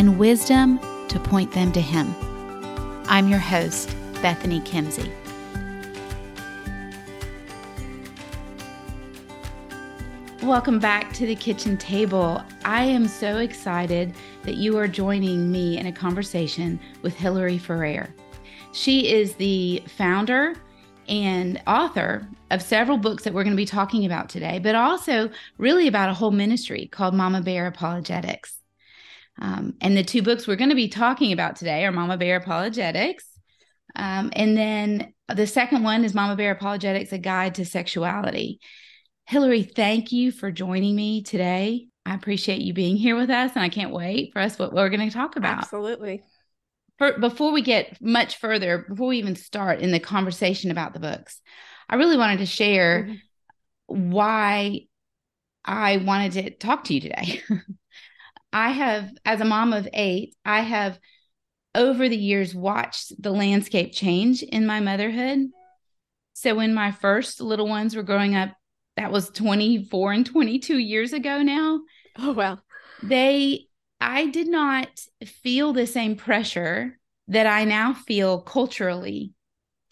and wisdom to point them to Him. I'm your host, Bethany Kimsey. Welcome back to the kitchen table. I am so excited that you are joining me in a conversation with Hillary Ferrer. She is the founder and author of several books that we're going to be talking about today, but also really about a whole ministry called Mama Bear Apologetics. Um, and the two books we're going to be talking about today are Mama Bear Apologetics. Um, and then the second one is Mama Bear Apologetics, A Guide to Sexuality. Hillary, thank you for joining me today. I appreciate you being here with us, and I can't wait for us what we're going to talk about. Absolutely. For, before we get much further, before we even start in the conversation about the books, I really wanted to share mm-hmm. why I wanted to talk to you today. I have, as a mom of eight, I have over the years watched the landscape change in my motherhood. So when my first little ones were growing up, that was 24 and 22 years ago now. Oh, wow. They, I did not feel the same pressure that I now feel culturally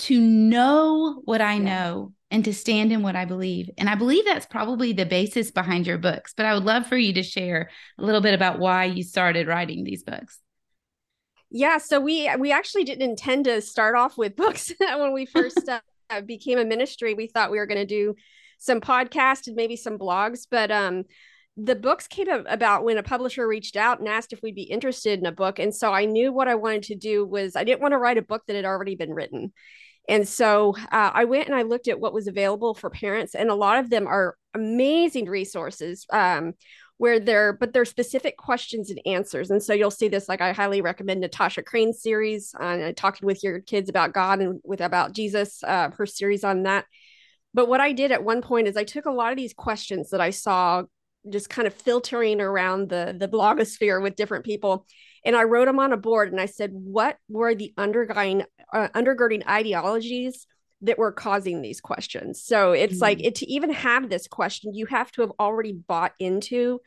to know what I yeah. know and to stand in what I believe. And I believe that's probably the basis behind your books. But I would love for you to share a little bit about why you started writing these books. Yeah, so we we actually didn't intend to start off with books when we first uh, became a ministry. We thought we were going to do some podcasts and maybe some blogs, but um the books came about when a publisher reached out and asked if we'd be interested in a book and so i knew what i wanted to do was i didn't want to write a book that had already been written and so uh, I went and I looked at what was available for parents, and a lot of them are amazing resources. Um, where they're but they're specific questions and answers and so you'll see this like i highly recommend natasha crain's series on uh, talking with your kids about god and with about jesus uh, her series on that but what i did at one point is i took a lot of these questions that i saw just kind of filtering around the the blogosphere with different people and I wrote them on a board and I said, what were the undergirding uh, undergirding ideologies that were causing these questions? So it's mm-hmm. like it, to even have this question, you have to have already bought into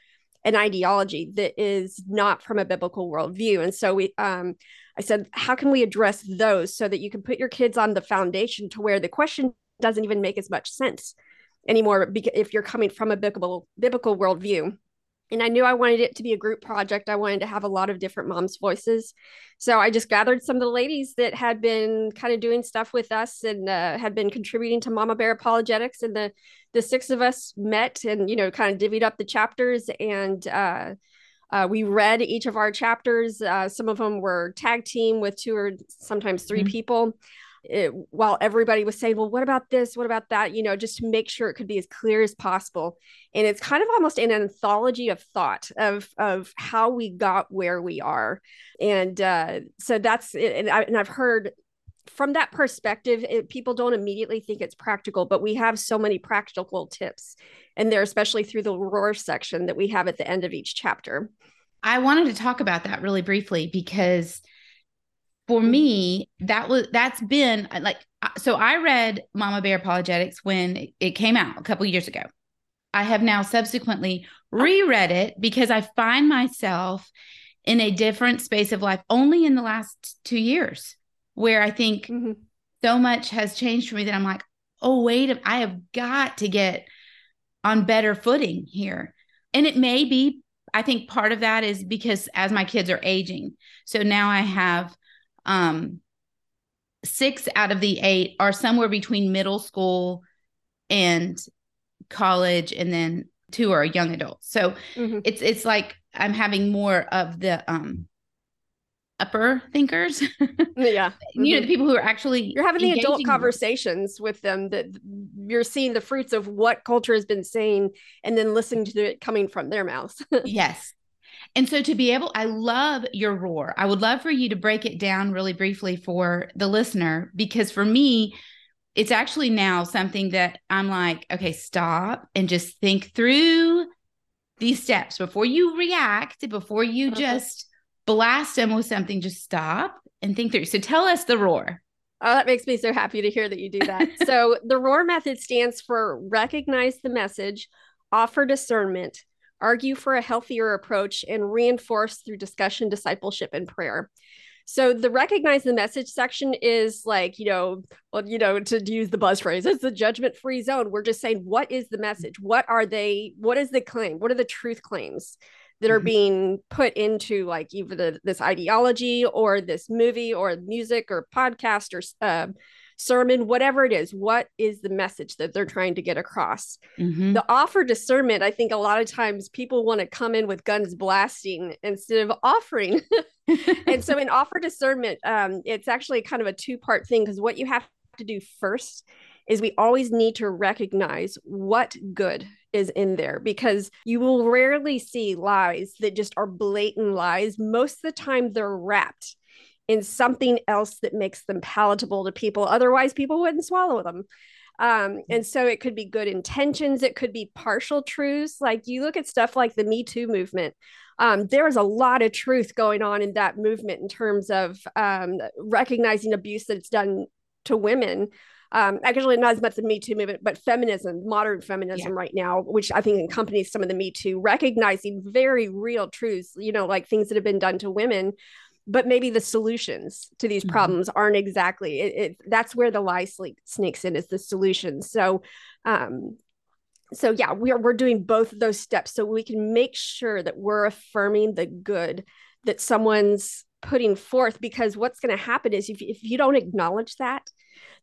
an ideology that is not from a biblical worldview. And so we, um, I said, how can we address those so that you can put your kids on the foundation to where the question doesn't even make as much sense anymore if you're coming from a biblical biblical worldview and I knew I wanted it to be a group project. I wanted to have a lot of different moms' voices. So I just gathered some of the ladies that had been kind of doing stuff with us and uh, had been contributing to Mama Bear Apologetics. And the the six of us met and you know kind of divvied up the chapters and uh, uh, we read each of our chapters. Uh, some of them were tag team with two or sometimes 3 mm-hmm. people it, while everybody was saying, well, what about this? What about that? You know, just to make sure it could be as clear as possible. And it's kind of almost an anthology of thought of, of how we got where we are. And uh, so that's, and, I, and I've heard from that perspective, it, people don't immediately think it's practical, but we have so many practical tips. And they're especially through the roar section that we have at the end of each chapter. I wanted to talk about that really briefly because for me, that was that's been like so I read Mama Bear Apologetics when it came out a couple years ago. I have now subsequently reread it because I find myself in a different space of life only in the last 2 years where I think mm-hmm. so much has changed for me that I'm like, "Oh, wait, I have got to get on better footing here." And it may be I think part of that is because as my kids are aging. So now I have um, six out of the eight are somewhere between middle school and college, and then two are young adults. So mm-hmm. it's it's like I'm having more of the um upper thinkers. yeah. Mm-hmm. You know, the people who are actually You're having the adult conversations with them that you're seeing the fruits of what culture has been saying and then listening to it coming from their mouths. yes. And so to be able, I love your roar. I would love for you to break it down really briefly for the listener, because for me, it's actually now something that I'm like, okay, stop and just think through these steps before you react, before you uh-huh. just blast them with something, just stop and think through. So tell us the roar. Oh, that makes me so happy to hear that you do that. so the ROAR method stands for recognize the message, offer discernment, argue for a healthier approach, and reinforce through discussion, discipleship, and prayer. So the recognize the message section is like, you know, well, you know, to use the buzz phrase, it's the judgment free zone. We're just saying, what is the message? What are they? What is the claim? What are the truth claims? that are mm-hmm. being put into like either the, this ideology or this movie or music or podcast or uh, sermon, whatever it is, what is the message that they're trying to get across? Mm-hmm. The offer discernment, I think a lot of times people want to come in with guns blasting instead of offering. and so in offer discernment, um, it's actually kind of a two part thing because what you have to do first is we always need to recognize what good is in there because you will rarely see lies that just are blatant lies. Most of the time, they're wrapped in something else that makes them palatable to people. Otherwise, people wouldn't swallow them. Um, and so it could be good intentions, it could be partial truths. Like you look at stuff like the Me Too movement. Um, there is a lot of truth going on in that movement in terms of um, recognizing abuse that's done to women. Um, actually, not as much the Me Too movement, but feminism, modern feminism yeah. right now, which I think accompanies some of the Me Too, recognizing very real truths, you know, like things that have been done to women but maybe the solutions to these mm-hmm. problems aren't exactly it, it, that's where the lie sneaks in is the solution so um so yeah we're we're doing both of those steps. So we can make sure that we're affirming the good that someone's putting forth because what's going to happen is if, if you don't acknowledge that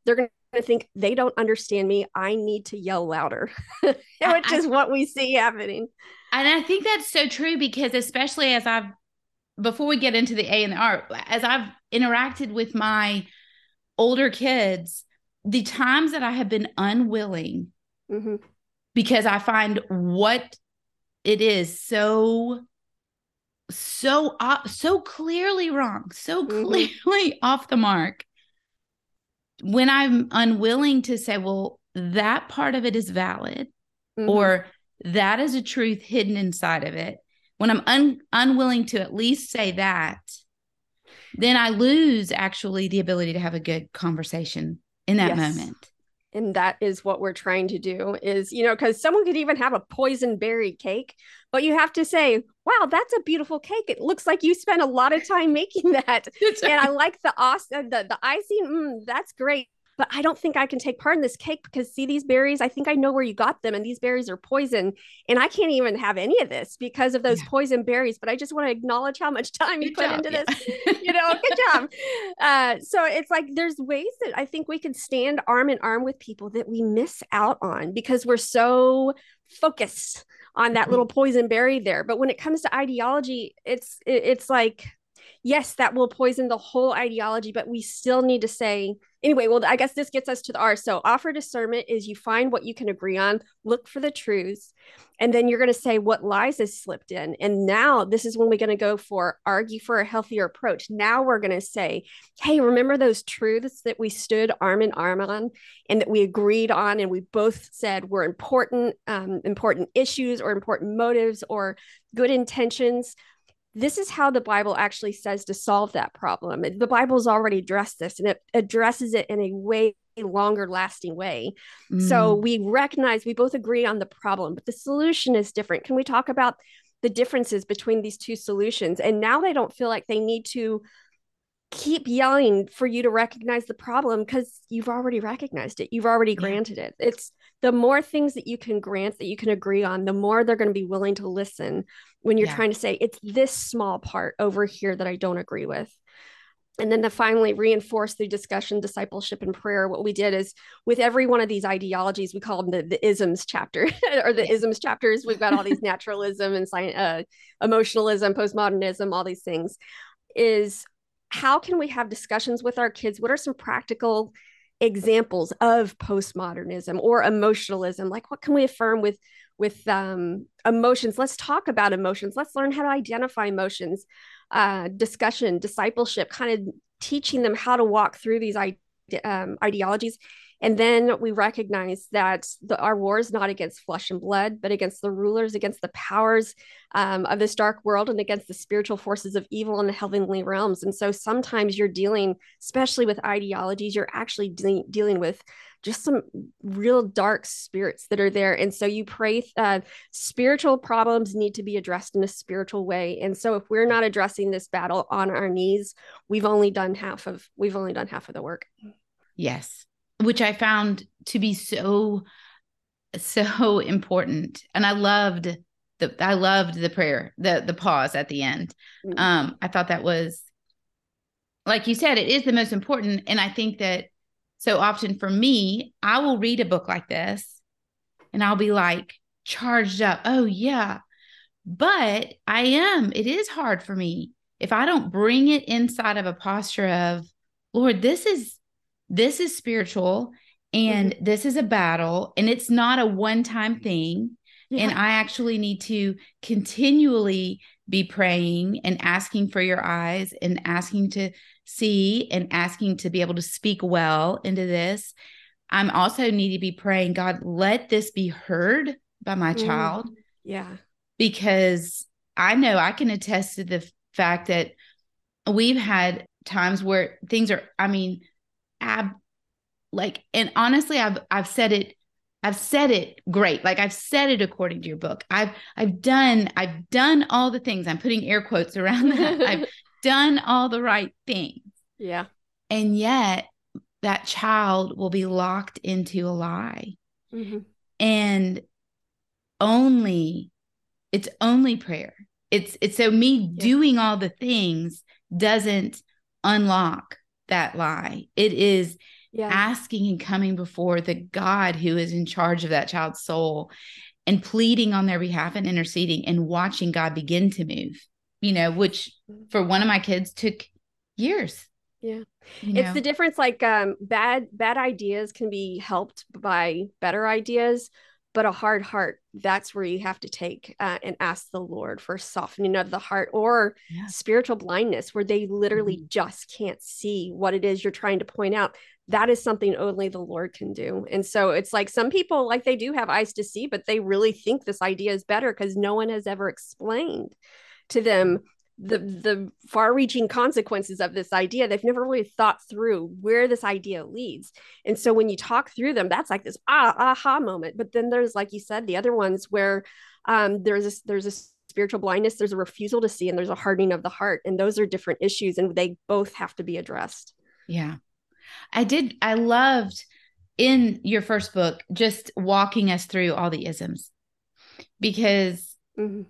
they're going to think they don't understand me. I need to yell louder which I, is what we see happening. And i think that's so true because especially as i've before we get into the A and the R, as I've interacted with my older kids, the times that I have been unwilling mm-hmm. because I find what it is so so uh, so clearly wrong, so mm-hmm. clearly off the mark. When I'm unwilling to say, well, that part of it is valid, mm-hmm. or that is a truth hidden inside of it, when I'm un- unwilling to at least say that, then I lose actually the ability to have a good conversation in that yes. moment. And that is what we're trying to do is, you know, because someone could even have a poison berry cake, but you have to say, wow, that's a beautiful cake. It looks like you spent a lot of time making that. and I like the, awesome, the, the icing. Mm, that's great but I don't think I can take part in this cake because see these berries, I think I know where you got them and these berries are poison and I can't even have any of this because of those yeah. poison berries, but I just want to acknowledge how much time you put job, into yeah. this. you know, good job. Uh, so it's like there's ways that I think we can stand arm in arm with people that we miss out on because we're so focused on that mm-hmm. little poison berry there. But when it comes to ideology, it's it, it's like yes, that will poison the whole ideology, but we still need to say, anyway, well, I guess this gets us to the R. So, offer discernment is you find what you can agree on, look for the truths, and then you're going to say what lies has slipped in. And now this is when we're going to go for argue for a healthier approach. Now we're going to say, hey, remember those truths that we stood arm in arm on and that we agreed on, and we both said were important, um, important issues or important motives or good intentions this is how the Bible actually says to solve that problem. The Bible's already addressed this and it addresses it in a way longer lasting way. Mm. So we recognize, we both agree on the problem, but the solution is different. Can we talk about the differences between these two solutions? And now they don't feel like they need to keep yelling for you to recognize the problem because you've already recognized it. You've already granted it. It's the more things that you can grant that you can agree on, the more they're going to be willing to listen when you're yeah. trying to say it's this small part over here that I don't agree with. And then to finally reinforce the discussion, discipleship, and prayer, what we did is with every one of these ideologies, we call them the, the isms chapter or the isms chapters. We've got all these naturalism and science, uh, emotionalism, postmodernism, all these things. Is how can we have discussions with our kids? What are some practical examples of postmodernism or emotionalism? Like, what can we affirm with with um, emotions. Let's talk about emotions. Let's learn how to identify emotions. Uh, discussion, discipleship, kind of teaching them how to walk through these um, ideologies and then we recognize that the, our war is not against flesh and blood, but against the rulers, against the powers um, of this dark world, and against the spiritual forces of evil in the heavenly realms. And so sometimes you're dealing, especially with ideologies, you're actually de- dealing with just some real dark spirits that are there. And so you pray, uh, spiritual problems need to be addressed in a spiritual way. And so if we're not addressing this battle on our knees, we've only done half of we've only done half of the work. Yes which I found to be so so important. And I loved the I loved the prayer, the the pause at the end. Mm-hmm. Um, I thought that was like you said, it is the most important. And I think that so often for me, I will read a book like this and I'll be like charged up. Oh yeah. But I am, it is hard for me if I don't bring it inside of a posture of, Lord, this is this is spiritual and mm-hmm. this is a battle and it's not a one time thing. Yeah. And I actually need to continually be praying and asking for your eyes and asking to see and asking to be able to speak well into this. I'm also need to be praying, God, let this be heard by my mm. child. Yeah. Because I know I can attest to the fact that we've had times where things are, I mean, ab like and honestly I've I've said it I've said it great. Like I've said it according to your book. I've I've done I've done all the things. I'm putting air quotes around that. I've done all the right things. Yeah. And yet that child will be locked into a lie. Mm-hmm. And only it's only prayer. It's it's so me yeah. doing all the things doesn't unlock that lie. It is yeah. asking and coming before the God who is in charge of that child's soul and pleading on their behalf and interceding and watching God begin to move, you know, which mm-hmm. for one of my kids took years. Yeah. You know? It's the difference like um bad bad ideas can be helped by better ideas but a hard heart that's where you have to take uh, and ask the lord for softening of the heart or yeah. spiritual blindness where they literally mm-hmm. just can't see what it is you're trying to point out that is something only the lord can do and so it's like some people like they do have eyes to see but they really think this idea is better because no one has ever explained to them the the far reaching consequences of this idea. They've never really thought through where this idea leads. And so when you talk through them that's like this ah aha moment. But then there's like you said the other ones where um, there's a there's a spiritual blindness there's a refusal to see and there's a hardening of the heart. And those are different issues and they both have to be addressed. Yeah. I did i loved in your first book just walking us through all the isms. Because mm-hmm.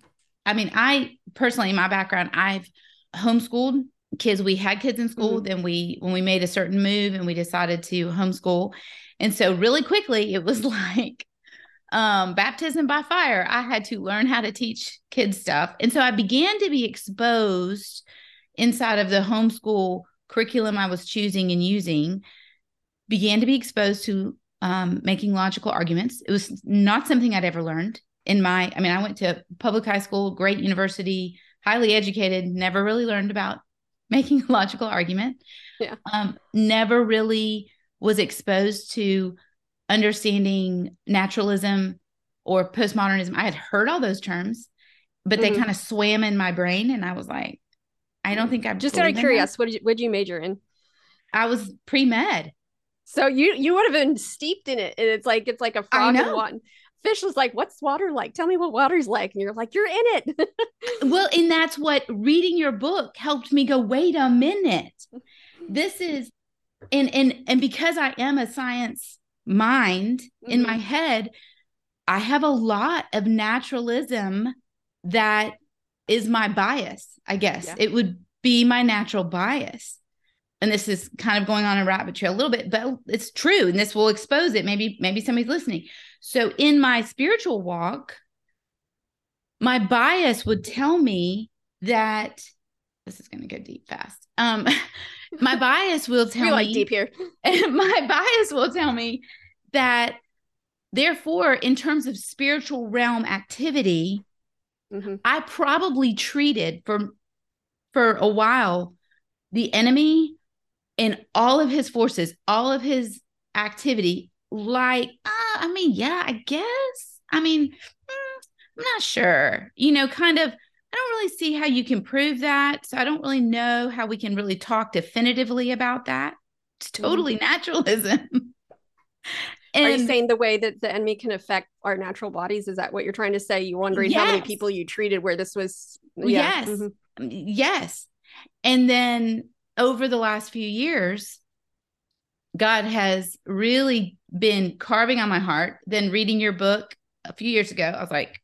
I mean, I personally, in my background, I've homeschooled kids. We had kids in school. Mm-hmm. Then we, when we made a certain move and we decided to homeschool. And so, really quickly, it was like um, baptism by fire. I had to learn how to teach kids stuff. And so, I began to be exposed inside of the homeschool curriculum I was choosing and using, began to be exposed to um, making logical arguments. It was not something I'd ever learned in my i mean i went to public high school great university highly educated never really learned about making a logical argument. Yeah. Um, never really was exposed to understanding naturalism or postmodernism. I had heard all those terms but mm-hmm. they kind of swam in my brain and i was like i don't think i'm just out of curious what did you what did you major in? I was pre-med. So you you would have been steeped in it and it's like it's like a frog in water Fish was like, What's water like? Tell me what water's like. And you're like, You're in it. well, and that's what reading your book helped me go, wait a minute. This is and and and because I am a science mind mm-hmm. in my mm-hmm. head, I have a lot of naturalism that is my bias, I guess. Yeah. It would be my natural bias. And this is kind of going on a rabbit trail a little bit, but it's true. And this will expose it. Maybe, maybe somebody's listening. So in my spiritual walk, my bias would tell me that this is going to go deep fast. Um, my bias will tell we me deep here. my bias will tell me that therefore, in terms of spiritual realm activity, Mm-hmm. I probably treated for for a while the enemy and all of his forces, all of his activity, like, uh, I mean, yeah, I guess. I mean, mm, I'm not sure. You know, kind of. I don't really see how you can prove that. So I don't really know how we can really talk definitively about that. It's Mm-hmm. totally naturalism. and Are you saying the way that the enemy can affect our natural bodies? Is that what you're trying to say? You're wondering how many people you treated where this was. Yes. Mhm. Yes. And then over the last few years, God has really been carving on my heart. Then reading your book a few years ago, I was like,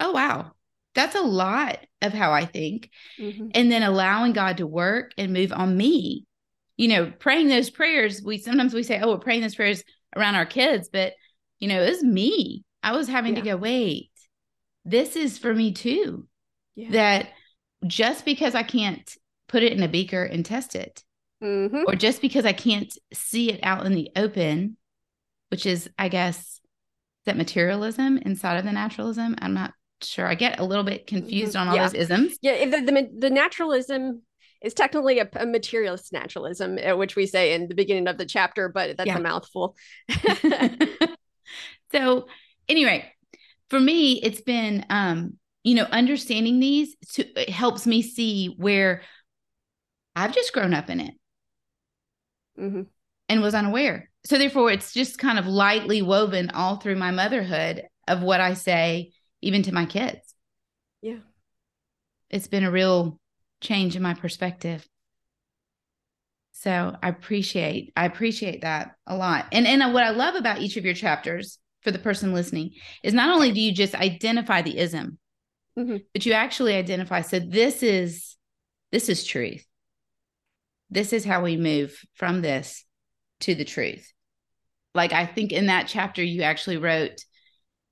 oh, wow, that's a lot of how I think. Mhm. And then allowing God to work and move on me. You know, praying those prayers, we sometimes we say, oh, we're praying those prayers around our kids, but, you know, it was me. I was having to Yeah. go, wait, this is for me too Yeah. that just because I can't put it in a beaker and test it, Mhm. or just because I can't see it out in the open, which is, I guess, that materialism inside of the naturalism. I'm not sure. I get a little bit confused on all Yeah. those isms. Yeah, the, the the naturalism is technically a, a materialist naturalism, which we say in the beginning of the chapter, but that's Yeah. a mouthful. so, anyway, for me, it's been, um, you know, understanding these to, it helps me see where I've just grown up in it. hmm and was unaware. So therefore it's just kind of lightly woven all through my motherhood of what I say even to my kids. Yeah. It's been a real change in my perspective. So I appreciate I appreciate that a lot. And and what I love about each of your chapters for the person listening is not only do you just identify the ism, Mhm. but you actually identify so this is this is truth. This is how we move from this to the truth. Like I think in that chapter you actually wrote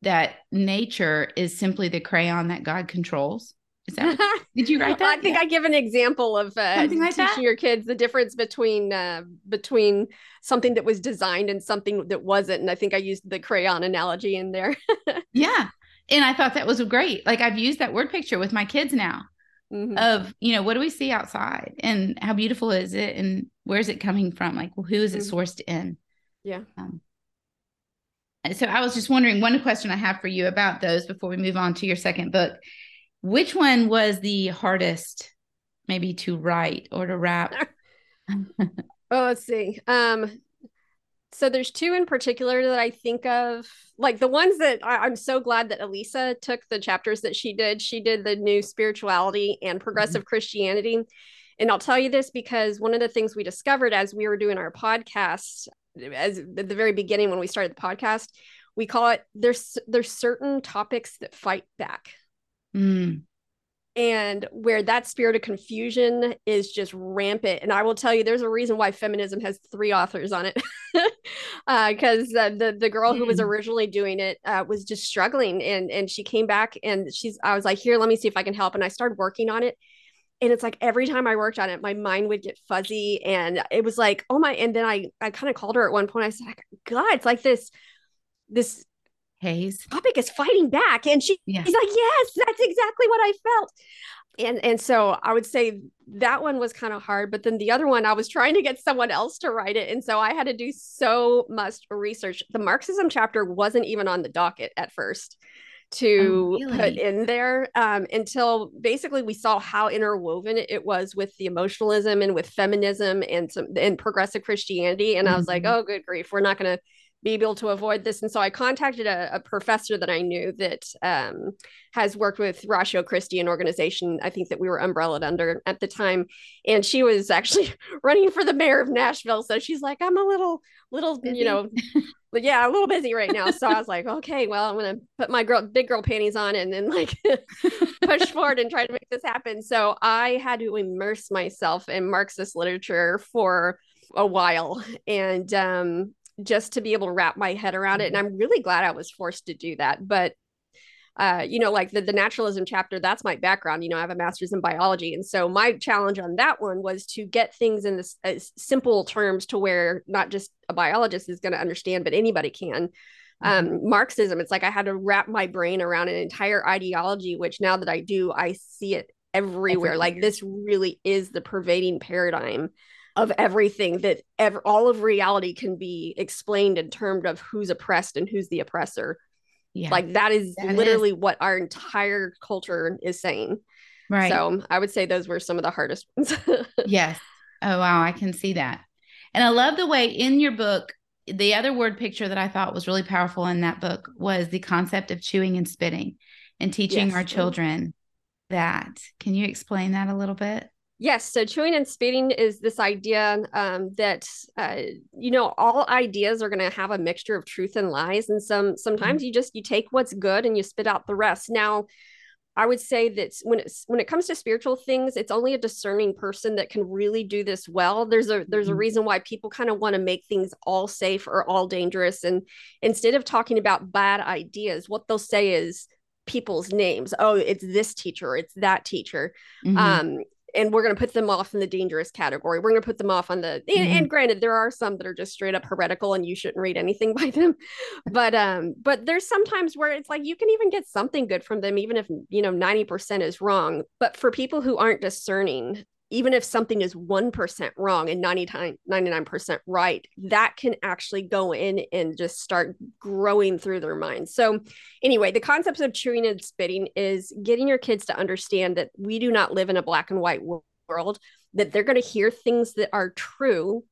that nature is simply the crayon that God controls. Is that what- did you write that? I think Yeah. I give an example of uh, Something like teaching that? your kids the difference between uh, between something that was designed and something that wasn't, and I think I used the crayon analogy in there. Yeah. And I thought that was great. Like I've used that word picture with my kids now Mhm. of, you know, what do we see outside and how beautiful is it and where's it coming from? Like, well, who is it Mhm. sourced in? Yeah. Um, so I was just wondering one question I have for you about those before we move on to your second book. Which one was the hardest maybe to write or to wrap? Oh, let's see. Um, so there's two in particular that I think of, like the ones that I, I'm so glad that Alisa took the chapters that she did. She did the new spirituality and progressive Christianity. And I'll tell you this because one of the things we discovered as we were doing our podcast, as at the very beginning when we started the podcast, we call it there's there's certain topics that fight back Mm, and where that spirit of confusion is just rampant. And I will tell you, there's a reason why feminism has three authors on it, because uh, the the girl who was Mm. originally doing it uh, was just struggling, and and she came back and she's I was like, here, let me see if I can help, and I started working on it. And it's like every time I worked on it, my mind would get fuzzy, and it was like, oh my! And then I I kind of called her at one point. I said, God, it's like this this haze. topic is fighting back and she, Yeah. she's like yes that's exactly what i felt and and so i would say that one was kind of hard but then the other one i was trying to get someone else to write it and so i had to do so much research the marxism chapter wasn't even on the docket at first to Oh, put in there um, until basically we saw how interwoven it was with the emotionalism and with feminism and some and progressive christianity and i was like Mhm. oh good grief we're not going to be able to avoid this. And so I contacted a, a professor that I knew that um, has worked with Ratio Christi organization. I think that we were umbrellaed under at the time. And she was actually running for the mayor of Nashville. So she's like, I'm a little, little, Busy? you know, yeah, a little busy right now. So I was like, okay, well, I'm gonna put my girl big girl panties on and then like push forward and try to make this happen. So I had to immerse myself in Marxist literature for a while and um just to be able to wrap my head around it. And I'm really glad I was forced to do that. But uh, you know, like the, the naturalism chapter, that's my background. You know, I have a master's in biology. And so my challenge on that one was to get things in this as simple terms to where not just a biologist is going to understand, but anybody can. um, mm-hmm. Marxism. It's like I had to wrap my brain around an entire ideology, which now that I do, I see it everywhere. everywhere. Like this really is the pervading paradigm of everything that ever all of reality can be explained in terms of who's oppressed and who's the oppressor. Yeah. Like that is that literally is. what our entire culture is saying. Right. So I would say those were some of the hardest ones. yes. Oh wow, I can see that. And I love the way in your book, the other word picture that I thought was really powerful in that book was the concept of chewing and spitting and teaching yes. our children that. Can you explain that a little bit? Yes. So chewing and spitting is this idea um, that uh, you know all ideas are going to have a mixture of truth and lies, and some sometimes mm-hmm. you just you take what's good and you spit out the rest. Now, I would say that when it's when it comes to spiritual things, it's only a discerning person that can really do this well. There's a there's a mm-hmm. reason why people kind of want to make things all safe or all dangerous, and instead of talking about bad ideas, what they'll say is people's names. Oh, it's this teacher, it's that teacher. Mm-hmm. Um, and we're going to put them off in the dangerous category. We're going to put them off on the mm-hmm. and, and, granted there are some that are just straight up heretical and you shouldn't read anything by them. But um but there's sometimes where it's like you can even get something good from them even if you know 90% is wrong. But for people who aren't discerning, even if something is 1% wrong and 99, 99% right, that can actually go in and just start growing through their minds. So, anyway, the concepts of chewing and spitting is getting your kids to understand that we do not live in a black and white world, that they're going to hear things that are true,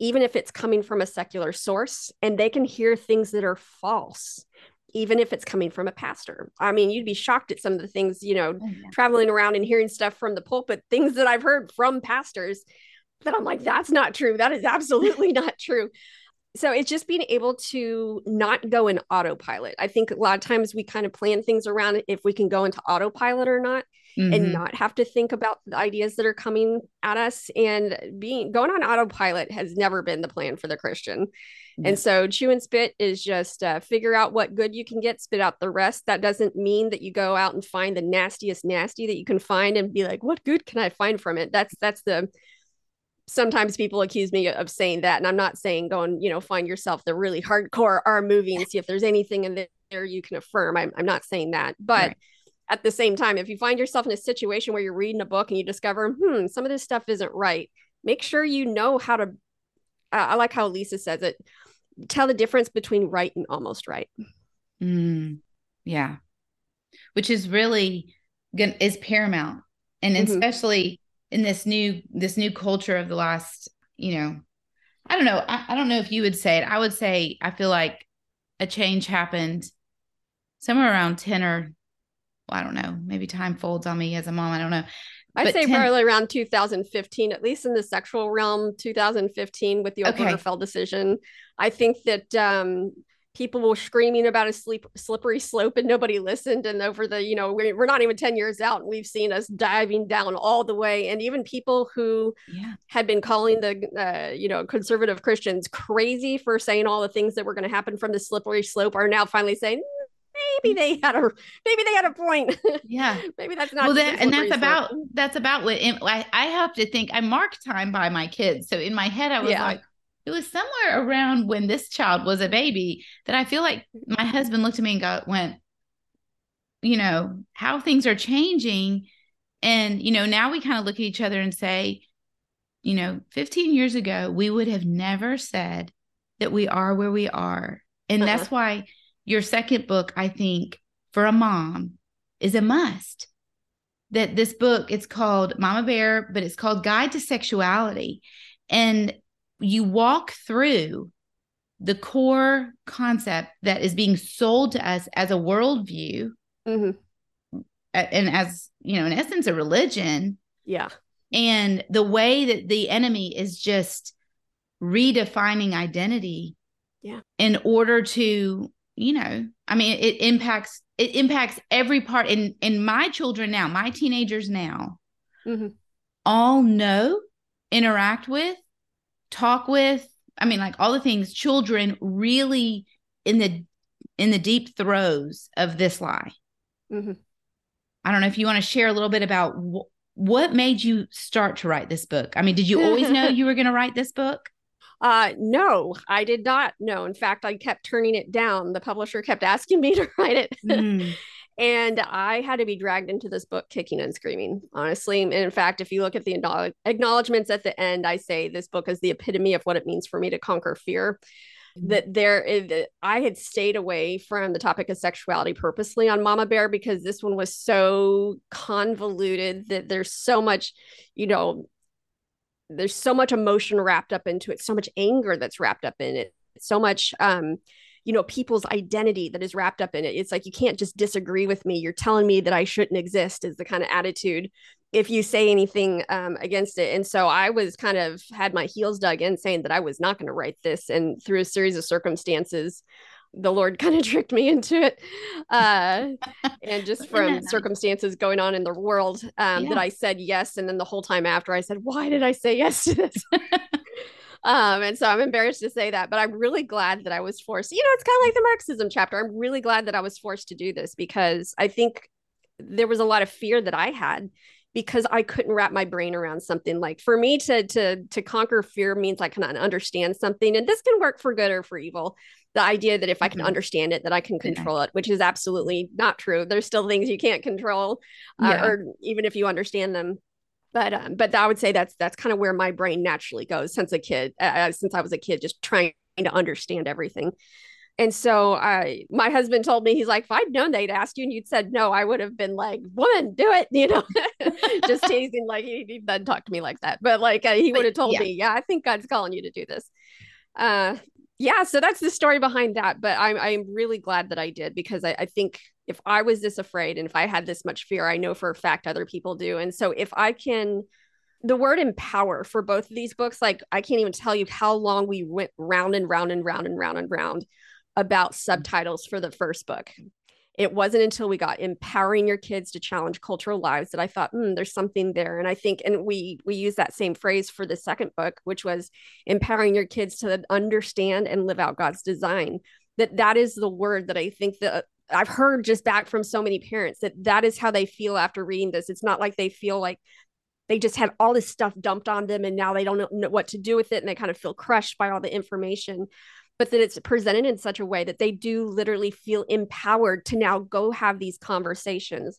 even if it's coming from a secular source, and they can hear things that are false even if it's coming from a pastor. I mean, you'd be shocked at some of the things, you know, oh, yeah. traveling around and hearing stuff from the pulpit, things that I've heard from pastors that I'm like, that's not true. That is absolutely not true. So it's just being able to not go in autopilot. I think a lot of times we kind of plan things around if we can go into autopilot or not mm-hmm. and not have to think about the ideas that are coming at us and being going on autopilot has never been the plan for the Christian. And so chew and spit is just uh, figure out what good you can get, spit out the rest. That doesn't mean that you go out and find the nastiest nasty that you can find and be like, what good can I find from it? That's that's the sometimes people accuse me of saying that. And I'm not saying go and, you know, find yourself the really hardcore R movie and see if there's anything in there you can affirm. I'm, I'm not saying that. But right. At the same time, if you find yourself in a situation where you're reading a book and you discover, hmm, some of this stuff isn't right, make sure you know how to. I like how Lisa says it tell the difference between right and almost right. Mm, yeah. Which is really good is paramount. And mm-hmm. especially in this new this new culture of the last, you know, I don't know. I, I don't know if you would say it. I would say I feel like a change happened somewhere around 10 or I don't know, maybe time folds on me as a mom. I don't know. I'd but say 10... probably around 2015, at least in the sexual realm, 2015 with the okay. decision. I think that um, people were screaming about a sleep, slippery slope and nobody listened. And over the, you know, we're, we're not even 10 years out and we've seen us diving down all the way. And even people who yeah. had been calling the, uh, you know, conservative Christians crazy for saying all the things that were going to happen from the slippery slope are now finally saying, maybe they had a maybe they had a point. Yeah, maybe that's not. Well, that, and that's about that's about what I, I have to think. I mark time by my kids, so in my head I was yeah. like, it was somewhere around when this child was a baby that I feel like my husband looked at me and got went, you know, how things are changing, and you know now we kind of look at each other and say, you know, 15 years ago we would have never said that we are where we are, and uh-huh. that's why your second book, I think, for a mom is a must. That this book, it's called Mama Bear, but it's called Guide to Sexuality. And you walk through the core concept that is being sold to us as a worldview mm-hmm. and as you know in essence a religion yeah and the way that the enemy is just redefining identity yeah in order to you know i mean it impacts it impacts every part in in my children now my teenagers now mm-hmm. all know interact with talk with i mean like all the things children really in the in the deep throes of this lie mm-hmm. i don't know if you want to share a little bit about wh- what made you start to write this book i mean did you always know you were going to write this book Uh, no, I did not know. In fact, I kept turning it down. The publisher kept asking me to write it. Mm. and I had to be dragged into this book kicking and screaming, honestly. And in fact, if you look at the acknowledgments at the end, I say this book is the epitome of what it means for me to conquer fear. Mm-hmm. That there, is, I had stayed away from the topic of sexuality purposely on Mama Bear because this one was so convoluted that there's so much, you know, there's so much emotion wrapped up into it, so much anger that's wrapped up in it, so much um, you know, people's identity that is wrapped up in it. It's like you can't just disagree with me. You're telling me that I shouldn't exist is the kind of attitude if you say anything um, against it. And so I was kind of had my heels dug in saying that I was not going to write this. And through a series of circumstances, the Lord kind of tricked me into it. Uh, and just from circumstances going on in the world, um, yeah. that I said yes. And then the whole time after, I said, Why did I say yes to this? um, and so I'm embarrassed to say that, but I'm really glad that I was forced. You know, it's kind of like the Marxism chapter. I'm really glad that I was forced to do this because I think there was a lot of fear that I had because I couldn't wrap my brain around something like for me to to to conquer fear means I can understand something and this can work for good or for evil the idea that if I can mm-hmm. understand it that I can control yeah. it which is absolutely not true there's still things you can't control uh, yeah. or even if you understand them but um, but I would say that's that's kind of where my brain naturally goes since a kid uh, uh, since I was a kid just trying to understand everything and so I, my husband told me, he's like, if I'd known they'd asked you and you'd said no, I would have been like, woman, do it, you know, just teasing. Like he, he doesn't talk to me like that, but like uh, he would have told yeah. me, yeah, I think God's calling you to do this. Uh, yeah, so that's the story behind that. But I'm I'm really glad that I did because I, I think if I was this afraid and if I had this much fear, I know for a fact other people do. And so if I can the word empower for both of these books, like I can't even tell you how long we went round and round and round and round and round about subtitles for the first book. It wasn't until we got empowering your kids to challenge cultural lies that I thought, hmm, there's something there. And I think, and we we use that same phrase for the second book, which was empowering your kids to understand and live out God's design. That that is the word that I think that I've heard just back from so many parents that that is how they feel after reading this. It's not like they feel like they just had all this stuff dumped on them and now they don't know what to do with it and they kind of feel crushed by all the information but that it's presented in such a way that they do literally feel empowered to now go have these conversations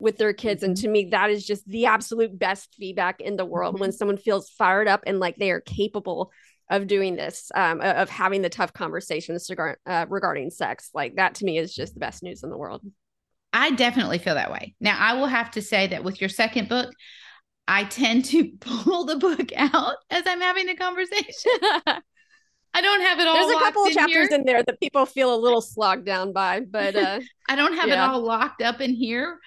with their kids. Mm-hmm. And to me, that is just the absolute best feedback in the world mm-hmm. when someone feels fired up and like they are capable of doing this, um, of having the tough conversations regard, uh, regarding sex. Like that to me is just the best news in the world. I definitely feel that way. Now, I will have to say that with your second book, I tend to pull the book out as I'm having the conversation. I don't have it all. There's a couple of chapters here. in there that people feel a little slogged down by, but uh, I don't have yeah. it all locked up in here.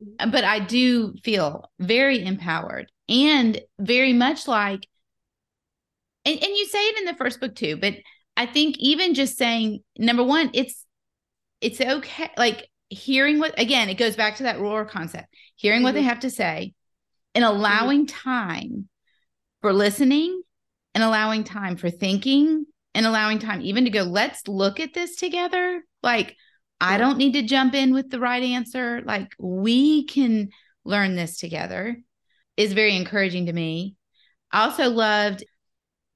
But I do feel very empowered and very much like, and, and you say it in the first book too, but I think even just saying number one, it's it's okay. Like hearing what again, it goes back to that roar concept, hearing mm-hmm. what they mm-hmm. have to say and mm-hmm. allowing mm-hmm. time for listening and allowing time for thinking and allowing time even to go, let's look at this together. Like, I don't need to jump in with the right answer. Like, we can learn this together is very encouraging to me. I also loved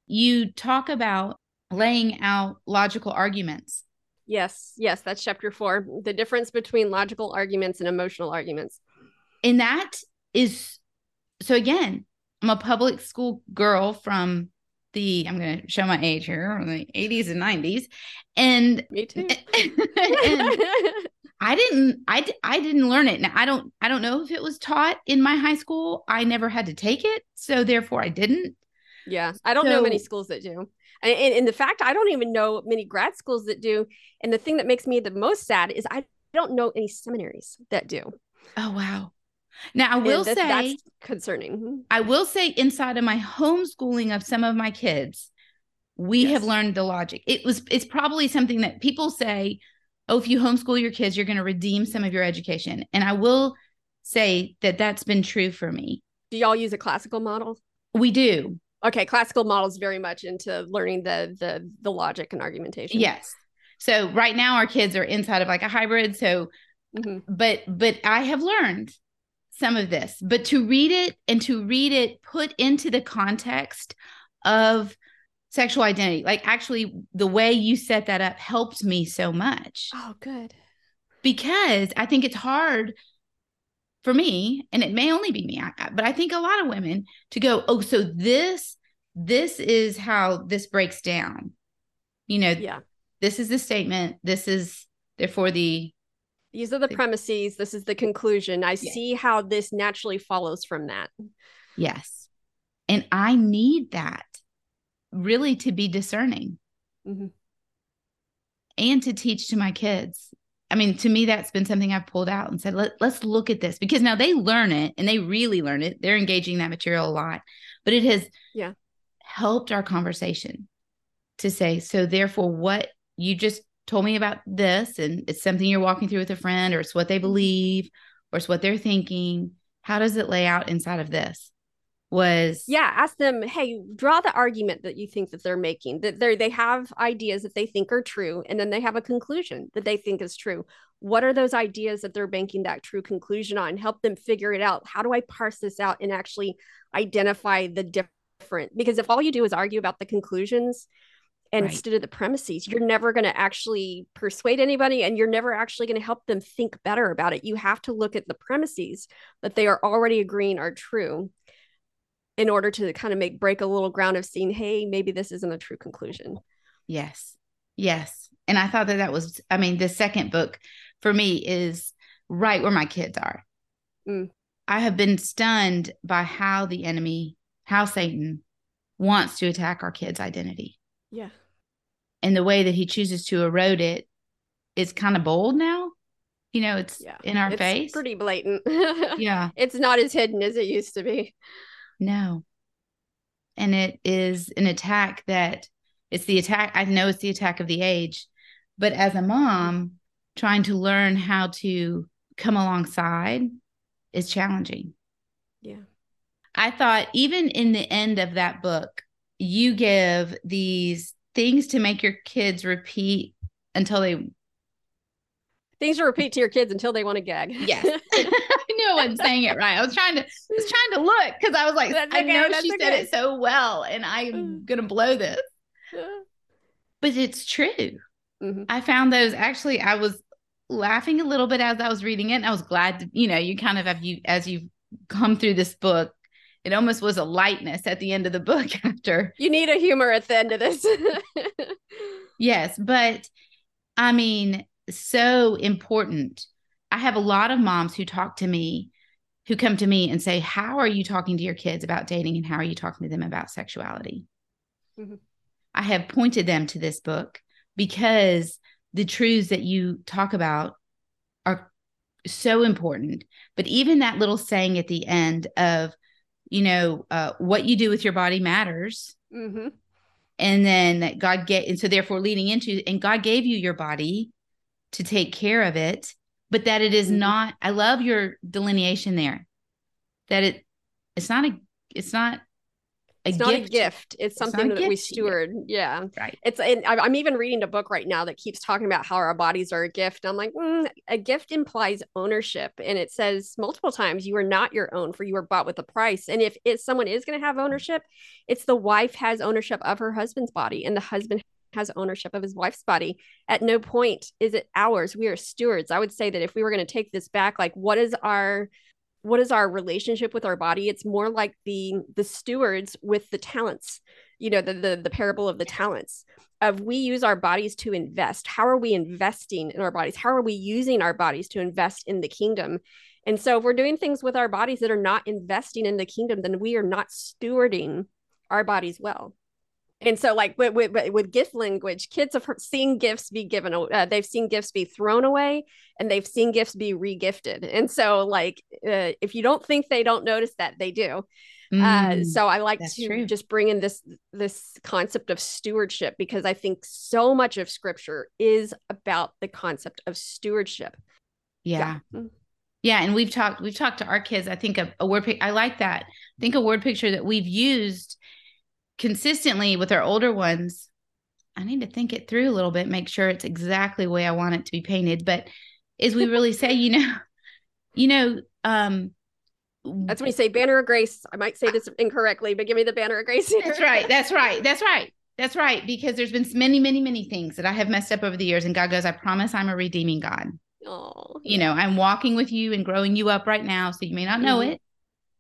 you talk about laying out logical arguments. Yes, yes, that's chapter four. The difference between logical arguments and emotional arguments. And that is so again, I'm a public school girl from the I'm going to show my age here, the 80s and 90s, and me too. and I didn't I I didn't learn it. Now I don't I don't know if it was taught in my high school. I never had to take it, so therefore I didn't. Yeah, I don't so, know many schools that do. And, and, and the fact I don't even know many grad schools that do. And the thing that makes me the most sad is I don't know any seminaries that do. Oh wow. Now I will that, say that's concerning. Mm-hmm. I will say inside of my homeschooling of some of my kids, we yes. have learned the logic. It was it's probably something that people say, "Oh, if you homeschool your kids, you're going to redeem some of your education." And I will say that that's been true for me. Do y'all use a classical model? We do. Okay, classical models very much into learning the the the logic and argumentation. Yes. So right now our kids are inside of like a hybrid. So, mm-hmm. but but I have learned some of this, but to read it and to read it put into the context of sexual identity. Like actually the way you set that up helped me so much. Oh, good. Because I think it's hard for me, and it may only be me, but I think a lot of women to go, oh, so this, this is how this breaks down. You know, yeah. This is the statement. This is therefore the these are the premises. This is the conclusion. I yeah. see how this naturally follows from that. Yes. And I need that really to be discerning mm-hmm. and to teach to my kids. I mean, to me, that's been something I've pulled out and said, Let, let's look at this because now they learn it and they really learn it. They're engaging that material a lot, but it has yeah helped our conversation to say, so therefore, what you just told me about this, and it's something you're walking through with a friend, or it's what they mm-hmm. believe, or it's what they're thinking. How does it lay out inside of this? was yeah ask them hey draw the argument that you think that they're making that they they have ideas that they think are true and then they have a conclusion that they think is true what are those ideas that they're banking that true conclusion on help them figure it out how do i parse this out and actually identify the different because if all you do is argue about the conclusions right. instead of the premises you're never going to actually persuade anybody and you're never actually going to help them think better about it you have to look at the premises that they are already agreeing are true in order to kind of make break a little ground of seeing, hey, maybe this isn't a true conclusion. Yes. Yes. And I thought that that was, I mean, the second book for me is right where my kids are. Mm. I have been stunned by how the enemy, how Satan wants to attack our kids' identity. Yeah. And the way that he chooses to erode it is kind of bold now. You know, it's yeah. in our it's face. Pretty blatant. yeah. It's not as hidden as it used to be. No. And it is an attack that it's the attack. I know it's the attack of the age, but as a mom, trying to learn how to come alongside is challenging. Yeah. I thought even in the end of that book, you give these things to make your kids repeat until they things to repeat to your kids until they want to gag. Yes. I knew I wasn't saying it right. I was trying to I was trying to look because I was like, okay, I know she okay. said it so well and I'm gonna blow this. But it's true. Mm-hmm. I found those actually I was laughing a little bit as I was reading it. And I was glad to, you know, you kind of have you as you've come through this book, it almost was a lightness at the end of the book after. You need a humor at the end of this. yes, but I mean, so important. I have a lot of moms who talk to me, who come to me and say, How are you talking to your kids about dating and how are you talking to them about sexuality? Mm-hmm. I have pointed them to this book because the truths that you talk about are so important. But even that little saying at the end of, you know, uh, what you do with your body matters. Mm-hmm. And then that God get, and so therefore leading into, and God gave you your body to take care of it, but that it is mm-hmm. not, I love your delineation there. That it it's not a it's not a it's gift. not a gift. It's, it's something that we steward. Yeah. Right. It's, and I'm even reading a book right now that keeps talking about how our bodies are a gift. I'm like, mm, a gift implies ownership. And it says multiple times, you are not your own, for you were bought with a price. And if, if someone is going to have ownership, it's the wife has ownership of her husband's body, and the husband has ownership of his wife's body. At no point is it ours. We are stewards. I would say that if we were going to take this back, like what is our what is our relationship with our body? It's more like the the stewards with the talents. You know, the the, the parable of the talents of we use our bodies to invest. How are we investing in our bodies? How are we using our bodies to invest in the kingdom? And so if we're doing things with our bodies that are not investing in the kingdom, then we are not stewarding our bodies well and so like with, with, with gift language kids have seen gifts be given uh, they've seen gifts be thrown away and they've seen gifts be regifted. And so like uh, if you don't think they don't notice that they do. Uh, mm, uh, so i like to true. just bring in this this concept of stewardship because i think so much of scripture is about the concept of stewardship. Yeah. Yeah, mm. yeah and we've talked we've talked to our kids. I think a, a word i like that. I think a word picture that we've used consistently with our older ones, I need to think it through a little bit, make sure it's exactly the way I want it to be painted. But as we really say, you know, you know, um, that's when you say banner of grace. I might say this incorrectly, but give me the banner of grace. Here. That's right. That's right. That's right. That's right. Because there's been many, many, many things that I have messed up over the years. And God goes, I promise I'm a redeeming God. Oh, You know, I'm walking with you and growing you up right now. So you may not know Mhm. it,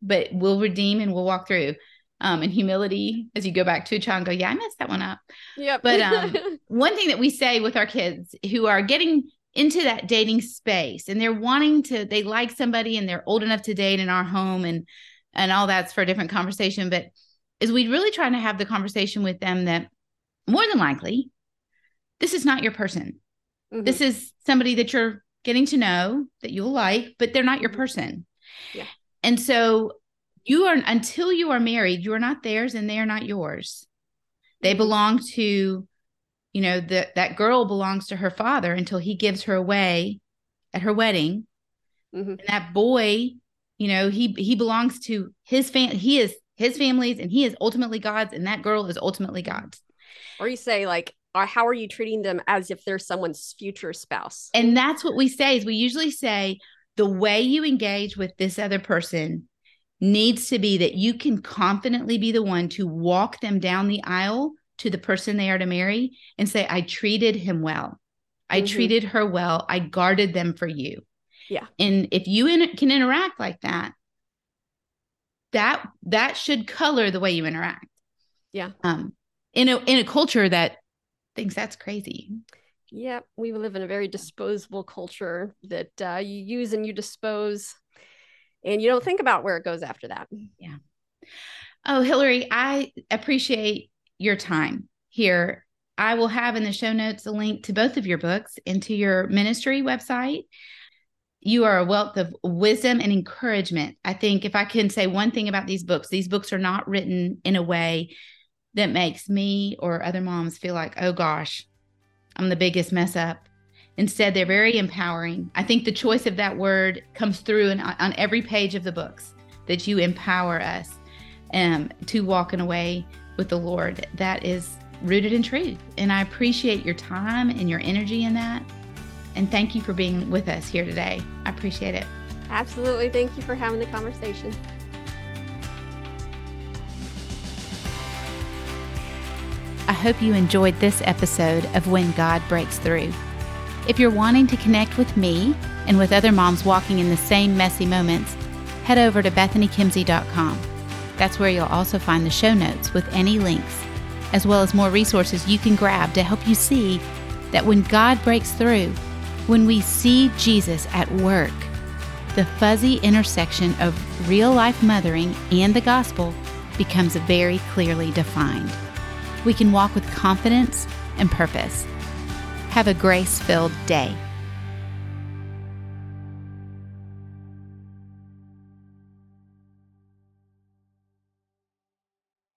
but we'll redeem and we'll walk through. Um, and humility as you go back to a child and go, Yeah, I messed that one up. Yep. But, um, One thing that we say with our kids who are getting into that dating space and they're wanting to, they like somebody and they're old enough to date in our home and and all that's for a different conversation. But is we really trying to have the conversation with them that more than likely, this is not your person. Mhm. This is somebody that you're getting to know that you'll like, but they're not your person. Yeah. And so you are until you are married, you are not theirs and they are not yours. They Mhm. belong to, you know, that that girl belongs to her father until he gives her away at her wedding. Mhm. And that boy, you know, he he belongs to his fam he is his family's and he is ultimately God's and that girl is ultimately God's. or you say like, uh, how are you treating them as if they're someone's future spouse? And that's what we say is we usually say the way you engage with this other person needs to be that you can confidently be the one to walk them down the aisle to the person they are to marry and say, I treated him well. I Mhm. treated her well. I guarded them for you. Yeah. And if you in, can interact like that, that that should color the way you interact. Yeah. Um in a in a culture that thinks that's crazy. Yep, we live in a very disposable culture that uh, you use and you dispose, and you don't think about where it goes after that. Yeah. Oh, Hillary, I appreciate your time here. I will have in the show notes a link to both of your books and to your ministry website. You are a wealth of wisdom and encouragement. I think if I can say one thing about these books, these books are not written in a way that makes me or other moms feel like, oh gosh, I'm the biggest mess up. Instead, they're very empowering. I think the choice of that word comes through in, on every page of the books that you empower us um, to walk in a way with the Lord that is rooted in truth. And I appreciate your time and your energy in that. And thank you for being with us here today. I appreciate it. Absolutely. Thank you for having the conversation. I hope you enjoyed this episode of When God Breaks Through. If you're wanting to connect with me and with other moms walking in the same messy moments, head over to bethanykimsey.com. That's where you'll also find the show notes with any links, as well as more resources you can grab to help you see that when God breaks through, when we see Jesus at work, the fuzzy intersection of real life mothering and the gospel becomes very clearly defined we can walk with confidence and purpose. Have a grace filled day.